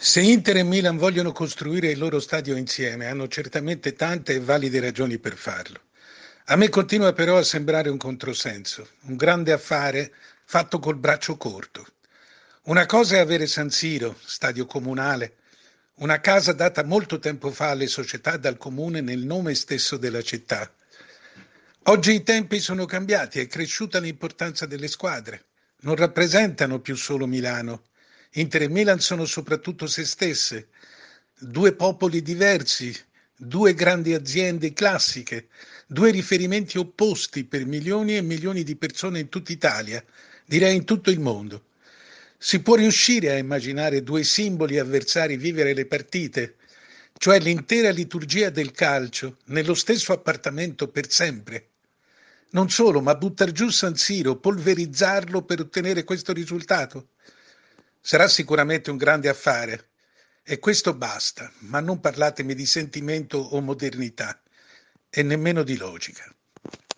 Se Inter e Milan vogliono costruire il loro stadio insieme, hanno certamente tante e valide ragioni per farlo. A me continua però a sembrare un controsenso, un grande affare fatto col braccio corto. Una cosa è avere San Siro, stadio comunale, una casa data molto tempo fa alle società dal comune nel nome stesso della città. Oggi i tempi sono cambiati, è cresciuta l'importanza delle squadre, non rappresentano più solo Milano. Inter e Milan sono soprattutto se stesse, due popoli diversi, due grandi aziende classiche, due riferimenti opposti per milioni e milioni di persone in tutta Italia, direi in tutto il mondo. Si può riuscire a immaginare due simboli avversari vivere le partite, cioè l'intera liturgia del calcio, nello stesso appartamento per sempre. Non solo, ma buttar giù San Siro, polverizzarlo per ottenere questo risultato. Sarà sicuramente un grande affare e questo basta, ma non parlatemi di sentimento o modernità e nemmeno di logica.